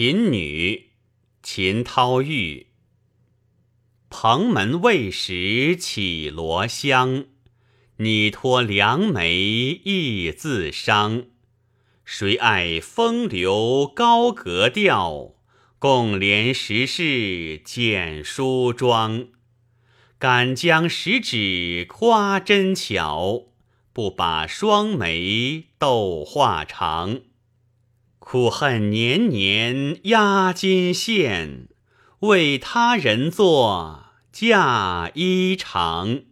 贫女，秦涛玉。蓬门未识绮罗香，拟托良媒亦自伤。谁爱风流高格调？共怜时事简梳妆。敢将十指夸针巧，不把双眉斗画长。苦恨年年压金线，为他人做嫁衣裳。